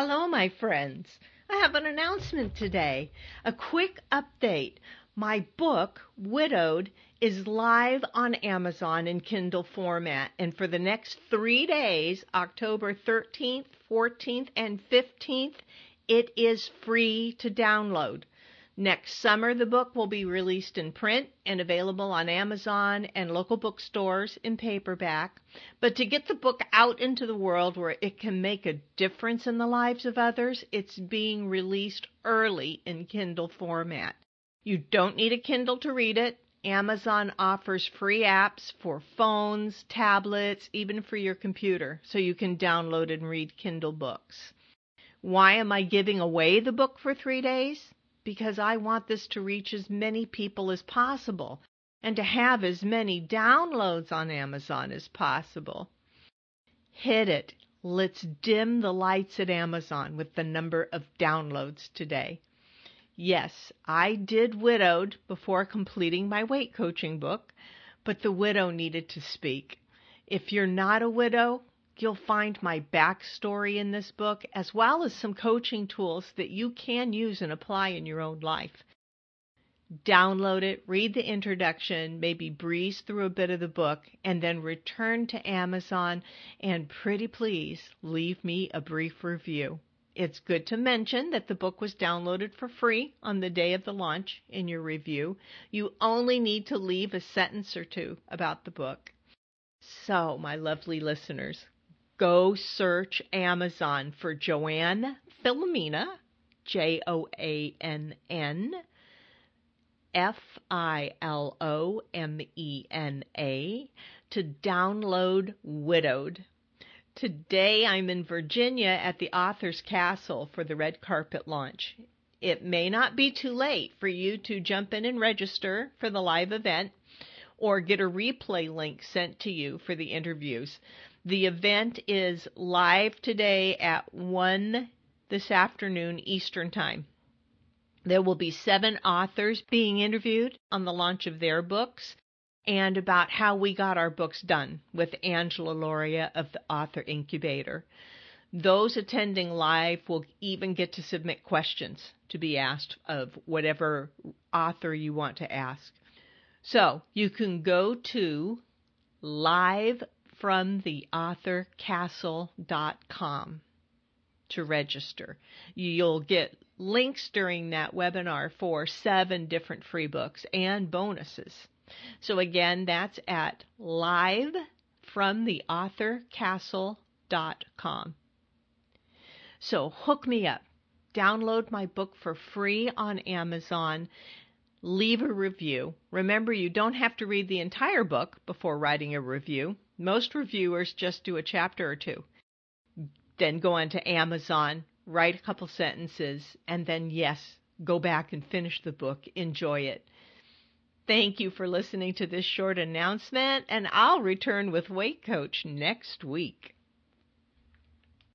Hello, my friends. I have an announcement today. A quick update. My book, Widowed, is live on Amazon in Kindle format. And for the next three days, October 13th, 14th, and 15th, it is free to download. Next summer, the book will be released in print and available on Amazon and local bookstores in paperback. But to get the book out into the world where it can make a difference in the lives of others, it's being released early in Kindle format. You don't need a Kindle to read it. Amazon offers free apps for phones, tablets, even for your computer, so you can download and read Kindle books. Why am I giving away the book for three days? Because I want this to reach as many people as possible and to have as many downloads on Amazon as possible. Hit it. Let's dim the lights at Amazon with the number of downloads today. Yes, I did widowed before completing my weight coaching book, but the widow needed to speak. If you're not a widow, You'll find my backstory in this book, as well as some coaching tools that you can use and apply in your own life. Download it, read the introduction, maybe breeze through a bit of the book, and then return to Amazon and pretty please leave me a brief review. It's good to mention that the book was downloaded for free on the day of the launch in your review. You only need to leave a sentence or two about the book. So, my lovely listeners, go search Amazon for Joann Filomena, J O A N N F I L O M E N A, to download Widowed. Today I'm in Virginia at the Author's Castle for the red carpet launch. It may not be too late for you to jump in and register for the live event or get a replay link sent to you for the interviews. The event is live today at 1 this afternoon Eastern Time. There will be seven authors being interviewed on the launch of their books and about how we got our books done with Angela Lauria of the Author Incubator. Those attending live will even get to submit questions to be asked of whatever author you want to ask. So you can go to live from theauthorcastle.com to register. You'll get links during that webinar for seven different free books and bonuses. So again, that's at livefromtheauthorcastle.com. So hook me up. Download my book for free on Amazon leave a review. Remember, you don't have to read the entire book before writing a review. Most reviewers just do a chapter or two. Then go on to Amazon, write a couple sentences, and then, yes, go back and finish the book. Enjoy it. Thank you for listening to this short announcement, and I'll return with Weight Coach next week.